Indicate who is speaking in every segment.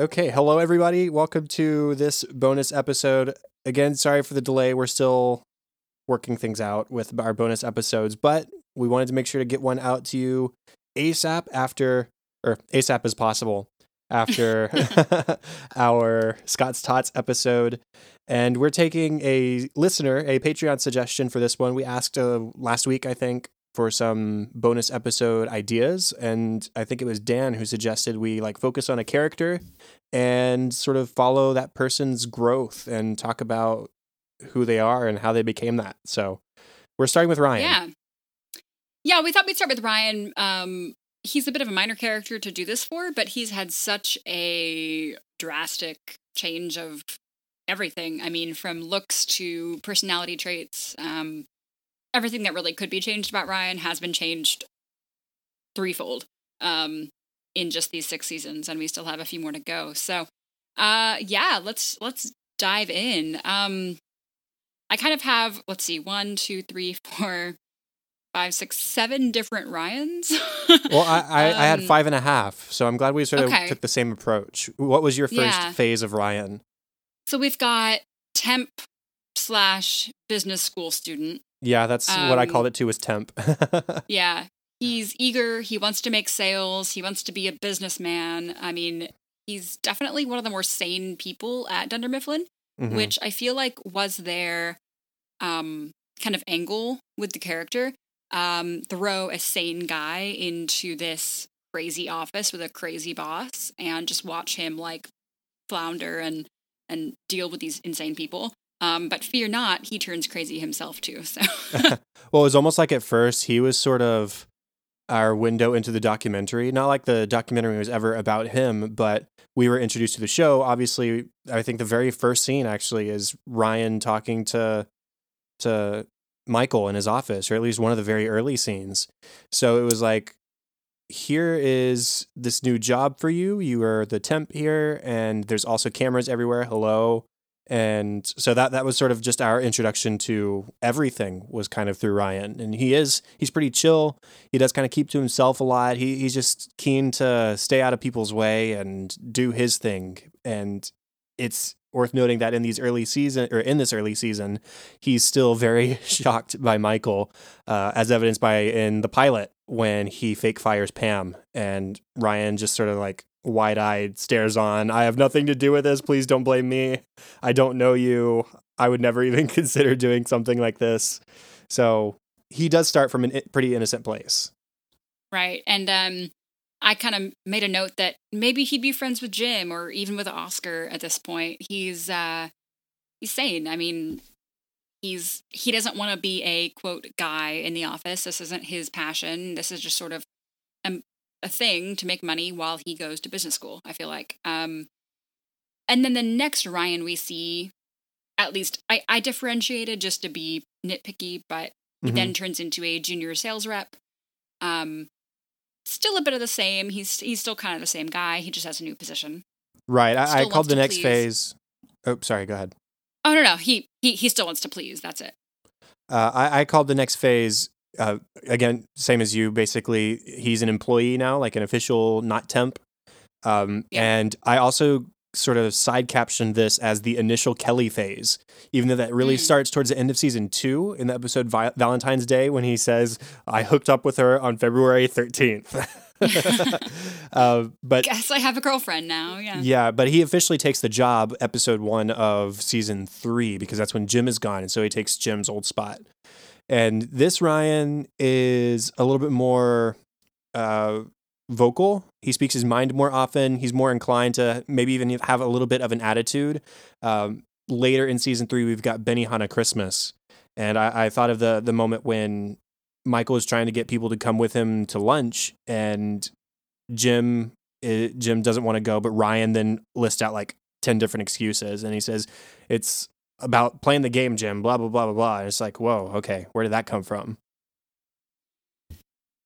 Speaker 1: Okay, hello everybody. Welcome to this bonus episode. Again, sorry for the delay. We're still working things out with our bonus episodes, but we wanted to make sure to get one out to you ASAP after or ASAP as possible after our Scott's Tots episode. And we're taking a listener, a Patreon suggestion for this one. We asked uh, last week, I think, for some bonus episode ideas and i think it was dan who suggested we like focus on a character and sort of follow that person's growth and talk about who they are and how they became that so we're starting with ryan
Speaker 2: Yeah. Yeah, we thought we'd start with Ryan. Um, he's a bit of a minor character to do this for, but he's had such a drastic change of everything. I mean, from looks to personality traits. Um, everything that really could be changed about Ryan has been changed threefold um, in just these six seasons, and we still have a few more to go. So, uh, yeah, let's let's dive in. Um, I kind of have let's see, one, two, three, four, five, six, seven different Ryans.
Speaker 1: well I, I, I had
Speaker 2: Um,
Speaker 1: five and a half so i'm glad we sort of
Speaker 2: okay.
Speaker 1: took the same approach what was your first
Speaker 2: Yeah.
Speaker 1: phase of ryan
Speaker 2: so we've got temp slash business school student.
Speaker 1: Yeah that's what i
Speaker 2: Um,
Speaker 1: called it too was temp
Speaker 2: Yeah. He's eager. He wants to make sales. He wants to be a businessman. I mean, he's definitely one of the more sane people at Dunder Mifflin,
Speaker 1: Mhm.
Speaker 2: which I feel like was their um, kind of angle with the character. Um, throw a sane guy into this crazy office with a crazy boss and just watch him like flounder and and deal with these insane people. Um, but fear not, he turns crazy himself too. So
Speaker 1: Well, it was almost like at first he was sort of our window into the documentary. Not like the documentary was ever about him, but we were introduced to the show. Obviously, I think the very first scene actually is Ryan talking to to Michael in his office, or at least one of the very early scenes. So it was like here is this new job for you. You are the temp here, and there's also cameras everywhere. Hello. And so that that was sort of just our introduction to everything was kind of through Ryan. And he is he's pretty chill. He does kind of keep to himself a lot. He he's just keen to stay out of people's way and do his thing. And it's worth noting that in these early season or in this early season, he's still very shocked by Michael, uh, as evidenced by in the pilot when he fake fires Pam and Ryan just sort of like wide eyed stares on. I have nothing to do with this. Please don't blame me. I don't know you. I would never even consider doing something like this. So he does start from a pretty innocent place.
Speaker 2: Right. And um I kind of made a note that maybe he'd be friends with Jim or even with Oscar at this point. He's uh he's sane. I mean, he's he doesn't want to be a quote guy in the office. This isn't his passion. This is just sort of a, thing to make money while he goes to business school, I feel like. Um and then the next Ryan we see at least I I differentiated just to be nitpicky, but he
Speaker 1: Mhm.
Speaker 2: then turns into a junior sales rep. Um, still a bit of the same. He's he's still kind of the same guy. He just has a new position.
Speaker 1: Right. I, I called the next
Speaker 2: please.
Speaker 1: phase. Oh, sorry. Go ahead.
Speaker 2: Oh no no he he he still wants to please. That's it.
Speaker 1: Uh, I, I called the next phase uh, again, same as you. Basically, he's an employee now, like an official, not temp. Um,
Speaker 2: Yeah.
Speaker 1: And I also sort of side captioned this as the initial Kelly phase, even though that really
Speaker 2: Mm.
Speaker 1: starts towards the end of season two in the episode Vi- Valentine's Day when he says, "I hooked up with her on February 13th." uh, but
Speaker 2: Guess I have a girlfriend now. Yeah.
Speaker 1: yeah, but he officially takes the job episode one of season three because that's when Jim is gone. And so he takes Jim's old spot. And this Ryan is a little bit more uh, vocal. He speaks his mind more often. He's more inclined to maybe even have a little bit of an attitude. Um, later in season three, we've got Benihana Christmas. And I, I thought of the the moment when Michael is trying to get people to come with him to lunch, and Jim it, Jim doesn't want to go, but Ryan then lists out like 10 different excuses. And he says, it's about playing the game, Jim, blah, blah, blah, blah, blah. And it's like, whoa, okay, where did that come from?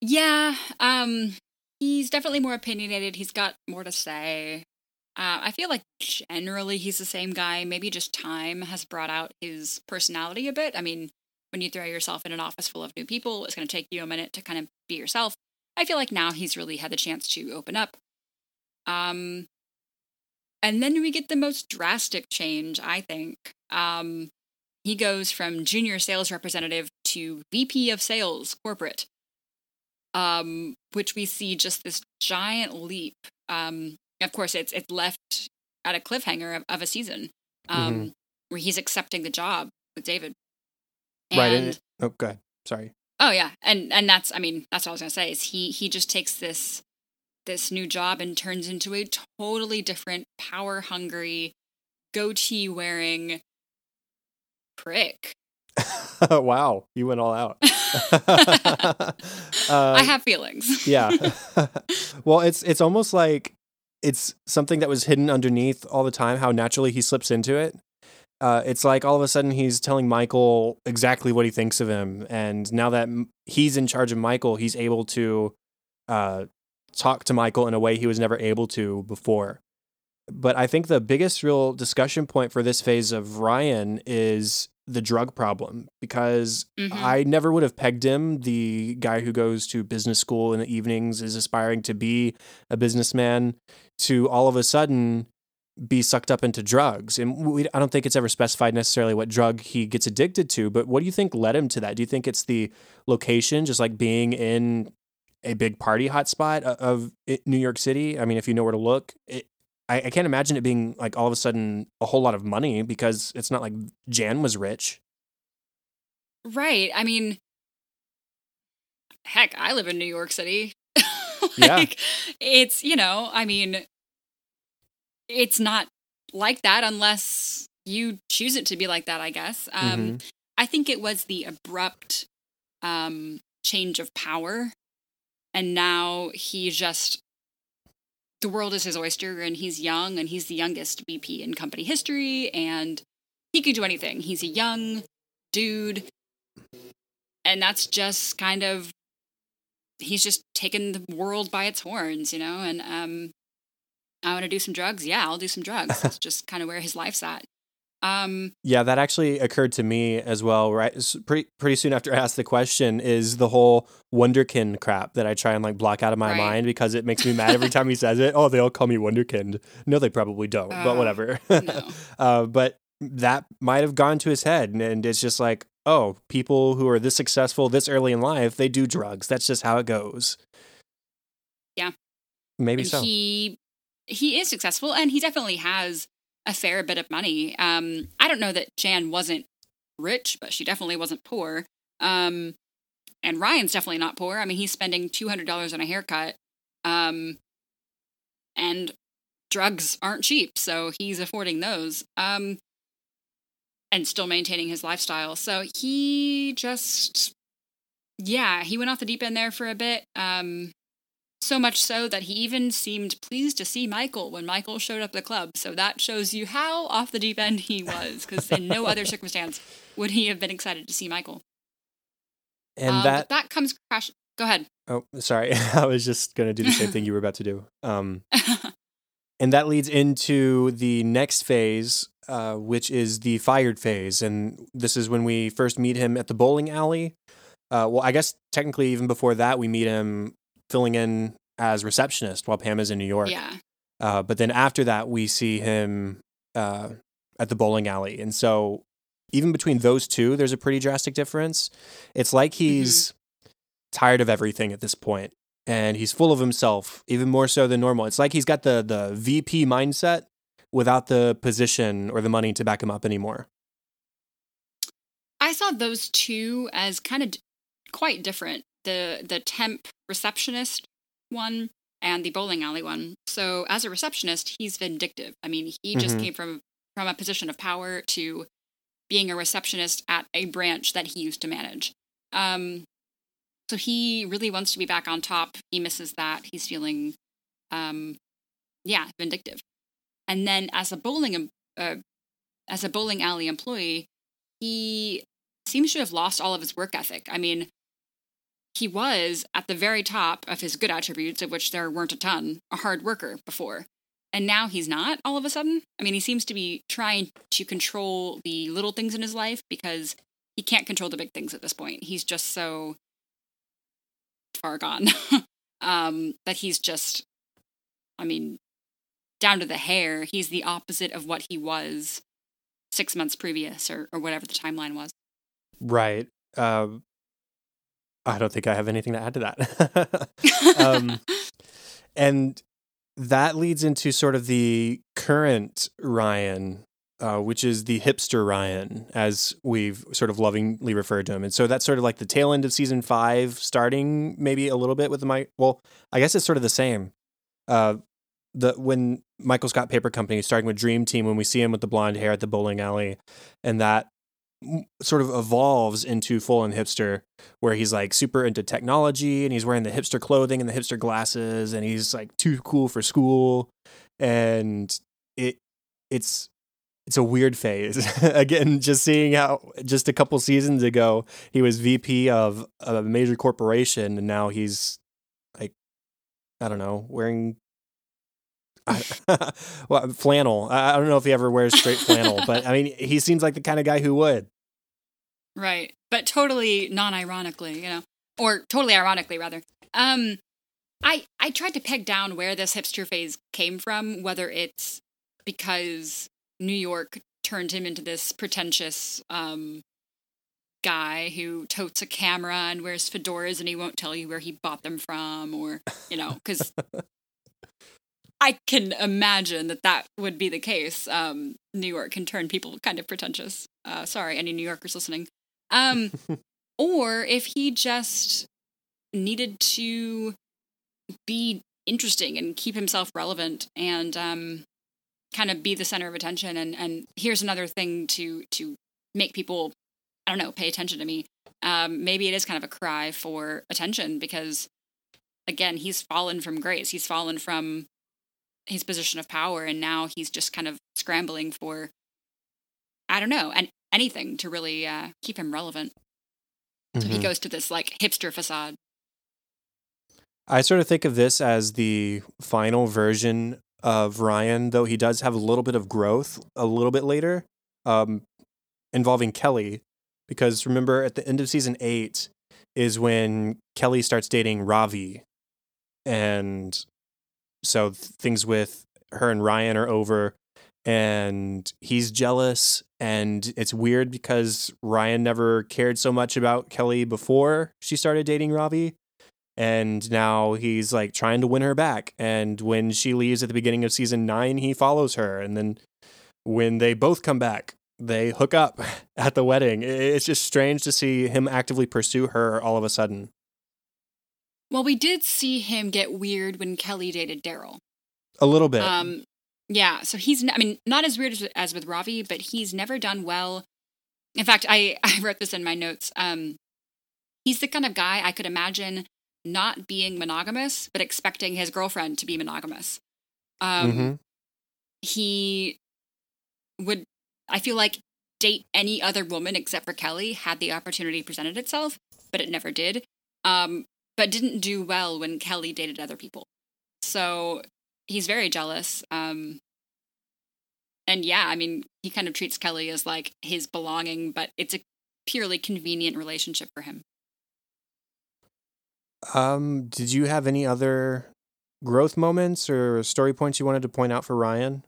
Speaker 2: Yeah. Um, he's definitely more opinionated. He's got more to say. Uh, I feel like generally he's the same guy. Maybe just time has brought out his personality a bit. I mean, when you throw yourself in an office full of new people, it's going to take you a minute to kind of be yourself. I feel like now he's really had the chance to open up. Um, And then we get the most drastic change, I think. Um, he goes from junior sales representative to VP of sales corporate, um, which we see just this giant leap. Um, of course, it's it's left at a cliffhanger of, of a season um, mm-hmm. where he's accepting the job with David.
Speaker 1: And, right. And it, oh, good. Sorry.
Speaker 2: Oh yeah, and and that's I mean that's what I was gonna say is he he just takes this this new job and turns into a totally different power hungry goatee wearing prick.
Speaker 1: wow, you went all out.
Speaker 2: uh, I have feelings.
Speaker 1: yeah. well, it's it's almost like it's something that was hidden underneath all the time. How naturally he slips into it. Uh, it's like all of a sudden he's telling Michael exactly what he thinks of him, and now that he's in charge of Michael, he's able to uh, talk to Michael in a way he was never able to before. But I think the biggest real discussion point for this phase of Ryan is the drug problem because mm-hmm. I never would have pegged him, the guy who goes to business school in the evenings, is aspiring to be a businessman, to all of a sudden be sucked up into drugs. And we, I don't think it's ever specified necessarily what drug he gets addicted to, but what do you think led him to that? Do you think it's the location, just like being in a big party hotspot of New York City? I mean, if you know where to look, it, I, I can't imagine it being like all of a sudden a whole lot of money because it's not like Jan was rich.
Speaker 2: Right. I mean, heck, I live in New York City. like,
Speaker 1: yeah.
Speaker 2: It's, you know, I mean, it's not like that unless you choose it to be like that, I guess. Um, mm-hmm. I think it was the abrupt um, change of power. And now he just the world is his oyster and he's young and he's the youngest VP in company history and he could do anything. He's a young dude. And that's just kind of he's just taken the world by its horns, you know, and um I want to do some drugs. Yeah, I'll do some drugs. That's just kind of where his life's at. Um,
Speaker 1: yeah, that actually occurred to me as well. Right, pretty pretty soon after I asked the question, is the whole Wunderkind crap that I try and like block out of my right. mind because it makes me mad every time he says it. Oh, they all call me Wunderkind. No, they probably don't, uh, but whatever. No. uh, but that might have gone to his head, and, and it's just like, oh, people who are this successful this early in life, they do drugs. That's just how it goes.
Speaker 2: Yeah,
Speaker 1: maybe
Speaker 2: and
Speaker 1: so.
Speaker 2: He he is successful, and he definitely has a fair bit of money. Um, I don't know that Jan wasn't rich, but she definitely wasn't poor. Um, and Ryan's definitely not poor. I mean, he's spending two hundred dollars on a haircut, um, and drugs aren't cheap, so he's affording those, um, and still maintaining his lifestyle. So he just, yeah, he went off the deep end there for a bit. Um, so much so that he even seemed pleased to see Michael when Michael showed up at the club. So that shows you how off the deep end he was, because in no other circumstance would he have been excited to see Michael.
Speaker 1: And uh, that
Speaker 2: that comes crash. Go ahead.
Speaker 1: Oh, sorry. I was just gonna do the same thing you were about to do. Um, and that leads into the next phase, uh, which is the fired phase, and this is when we first meet him at the bowling alley. Uh, well, I guess technically even before that, we meet him filling in as receptionist while Pam is in New York.
Speaker 2: Yeah.
Speaker 1: Uh, but then after that, we see him uh, at the bowling alley. And so even between those two, there's a pretty drastic difference. It's like he's mm-hmm. tired of everything at this point and he's full of himself, even more so than normal. It's like he's got the, the VP mindset without the position or the money to back him up anymore.
Speaker 2: I saw those two as kind of quite different. The the temp receptionist one and the bowling alley one. So as a receptionist, he's vindictive. I mean, he just mm-hmm. came from from a position of power to being a receptionist at a branch that he used to manage. Um, so he really wants to be back on top. He misses that. He's feeling, um, yeah, vindictive. And then as a bowling uh, as a bowling alley employee, he seems to have lost all of his work ethic. I mean, he was at the very top of his good attributes, of which there weren't a ton, a hard worker before. And now he's not all of a sudden. I mean, he seems to be trying to control the little things in his life because he can't control the big things at this point. He's just so far gone um, that he's just, I mean, down to the hair, he's the opposite of what he was six months previous or, or whatever the timeline was.
Speaker 1: Right. Um, I don't think I have anything to add to that. um, and that leads into sort of the current Ryan, uh, which is the hipster Ryan, as we've sort of lovingly referred to him. And so that's sort of like the tail end of season five, starting maybe a little bit with the my. Well, I guess it's sort of the same. Uh, the when Michael Scott Paper Company, starting with Dream Team, when we see him with the blonde hair at the bowling alley, and that sort of evolves into full on hipster where he's like super into technology and he's wearing the hipster clothing and the hipster glasses and he's like too cool for school. And it it's it's a weird phase. Again just seeing how just a couple seasons ago he was vp of a major corporation and now he's like i don't know wearing well, flannel. I don't know if he ever wears straight flannel, but I mean, he seems like the kind of guy who would.
Speaker 2: Right, but totally non-ironically, you know, or totally ironically rather. Um, I I tried to peg down where this hipster phase came from, whether it's because New York turned him into this pretentious um, guy who totes a camera and wears fedoras and he won't tell you where he bought them from, or you know, because I can imagine that that would be the case. Um, New York can turn people kind of pretentious. Uh, sorry, any New Yorkers listening. Um, or if he just needed to be interesting and keep himself relevant and um, kind of be the center of attention. And, and here's another thing to to make people, I don't know, pay attention to me. Um, maybe it is kind of a cry for attention because, again, he's fallen from grace. He's fallen from his position of power and now he's just kind of scrambling for i don't know and anything to really uh, keep him relevant mm-hmm. so he mm-hmm. goes to this like hipster facade
Speaker 1: i sort of think of this as the final version of ryan though he does have a little bit of growth a little bit later um, involving kelly because remember at the end of season eight is when kelly starts dating ravi and so things with her and Ryan are over and he's jealous and it's weird because Ryan never cared so much about Kelly before she started dating Ravi and now he's like trying to win her back and when she leaves at the beginning of season 9 he follows her and then when they both come back they hook up at the wedding. It's just strange to see him actively pursue her all of a sudden
Speaker 2: well, we did see him get weird when Kelly dated Darryl.
Speaker 1: A little bit.
Speaker 2: Um, yeah. So he's, I mean, not as weird as, as with Ravi, but he's never done well. In fact, I, I wrote this in my notes. Um, he's the kind of guy I could imagine not being monogamous, but expecting his girlfriend to be monogamous. Um, mm-hmm. He would, I feel like, date any other woman except for Kelly had the opportunity presented itself, but it never did. Um, but didn't do well when Kelly dated other people. So he's very jealous. Um, and yeah, I mean, he kind of treats Kelly as like his belonging, but it's a purely convenient relationship for him.
Speaker 1: Um, did you have any other growth moments or story points you wanted to point out for Ryan?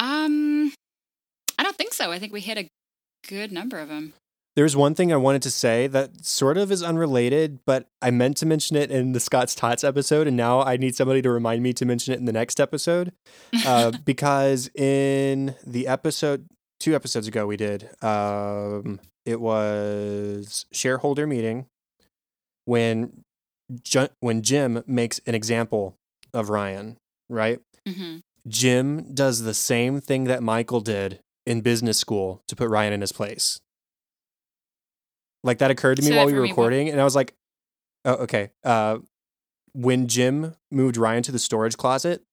Speaker 2: Um, I don't think so. I think we hit a good number of them.
Speaker 1: There's one thing I wanted to say that sort of is unrelated, but I meant to mention it in the Scott's Tots episode, and now I need somebody to remind me to mention it in the next episode. Uh, because in the episode, two episodes ago, we did, um, it was shareholder meeting when, when Jim makes an example of Ryan, right? Mm-hmm. Jim does the same thing that Michael did in business school to put Ryan in his place. Like that occurred to me while we were recording, and I was like, "Oh, okay." Uh, when Jim moved Ryan to the storage closet,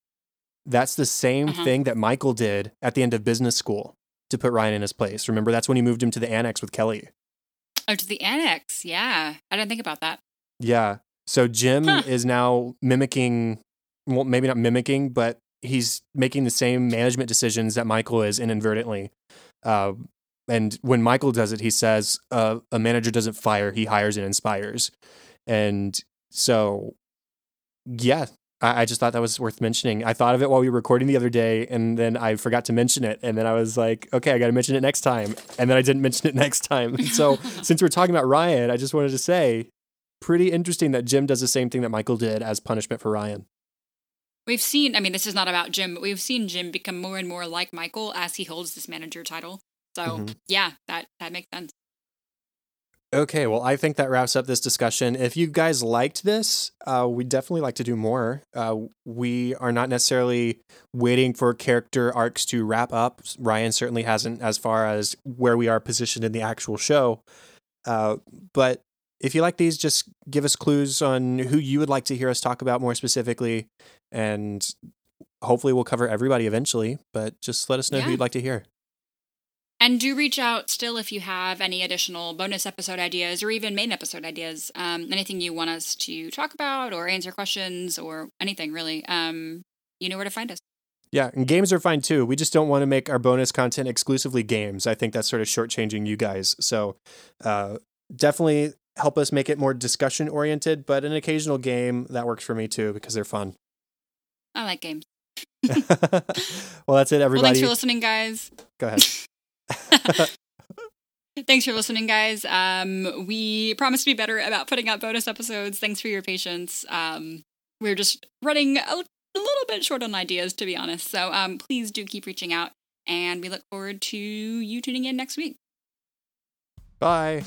Speaker 1: that's the same uh-huh. thing that Michael did at the end of business school to put Ryan in his place. Remember, that's when he moved him to the annex with Kelly.
Speaker 2: Oh, to the annex. Yeah, I didn't think about that.
Speaker 1: Yeah. So Jim huh. is now mimicking, well, maybe not mimicking, but he's making the same management decisions that Michael is inadvertently. Uh, and when Michael does it, he says, uh, "A manager doesn't fire; he hires and inspires." And so, yeah, I, I just thought that was worth mentioning. I thought of it while we were recording the other day, and then I forgot to mention it. And then I was like, okay, I got to mention it next time. And then I didn't mention it next time. And so since we're talking about Ryan, I just wanted to say, pretty interesting that Jim does the same thing that Michael did as punishment for Ryan.
Speaker 2: We've seen, I mean, this is not about Jim, but we've seen Jim become more and more like Michael as he holds this manager title. So mm-hmm. yeah, that that makes sense.
Speaker 1: Okay, well, I think that wraps up this discussion. If you guys liked this, uh, we definitely like to do more. Uh, we are not necessarily waiting for character arcs to wrap up. Ryan certainly hasn't, as far as where we are positioned in the actual show. Uh, but if you like these, just give us clues on who you would like to hear us talk about more specifically, and hopefully we'll cover everybody eventually. But just let us know yeah. who you'd like to hear.
Speaker 2: And do reach out still if you have any additional bonus episode ideas or even main episode ideas. Um, anything you want us to talk about or answer questions or anything really. Um, you know where to find us.
Speaker 1: Yeah, and games are fine too. We just don't want to make our bonus content exclusively games. I think that's sort of shortchanging you guys. So uh, definitely help us make it more discussion oriented, but an occasional game that works for me too because they're fun.
Speaker 2: I like games.
Speaker 1: well, that's it, everybody. Well,
Speaker 2: thanks for listening, guys.
Speaker 1: Go ahead.
Speaker 2: Thanks for listening, guys. Um, we promise to be better about putting out bonus episodes. Thanks for your patience. Um, we're just running a, little bit short on ideas, to be honest. So um, please do keep reaching out, and we look forward to you tuning in next week.
Speaker 1: Bye.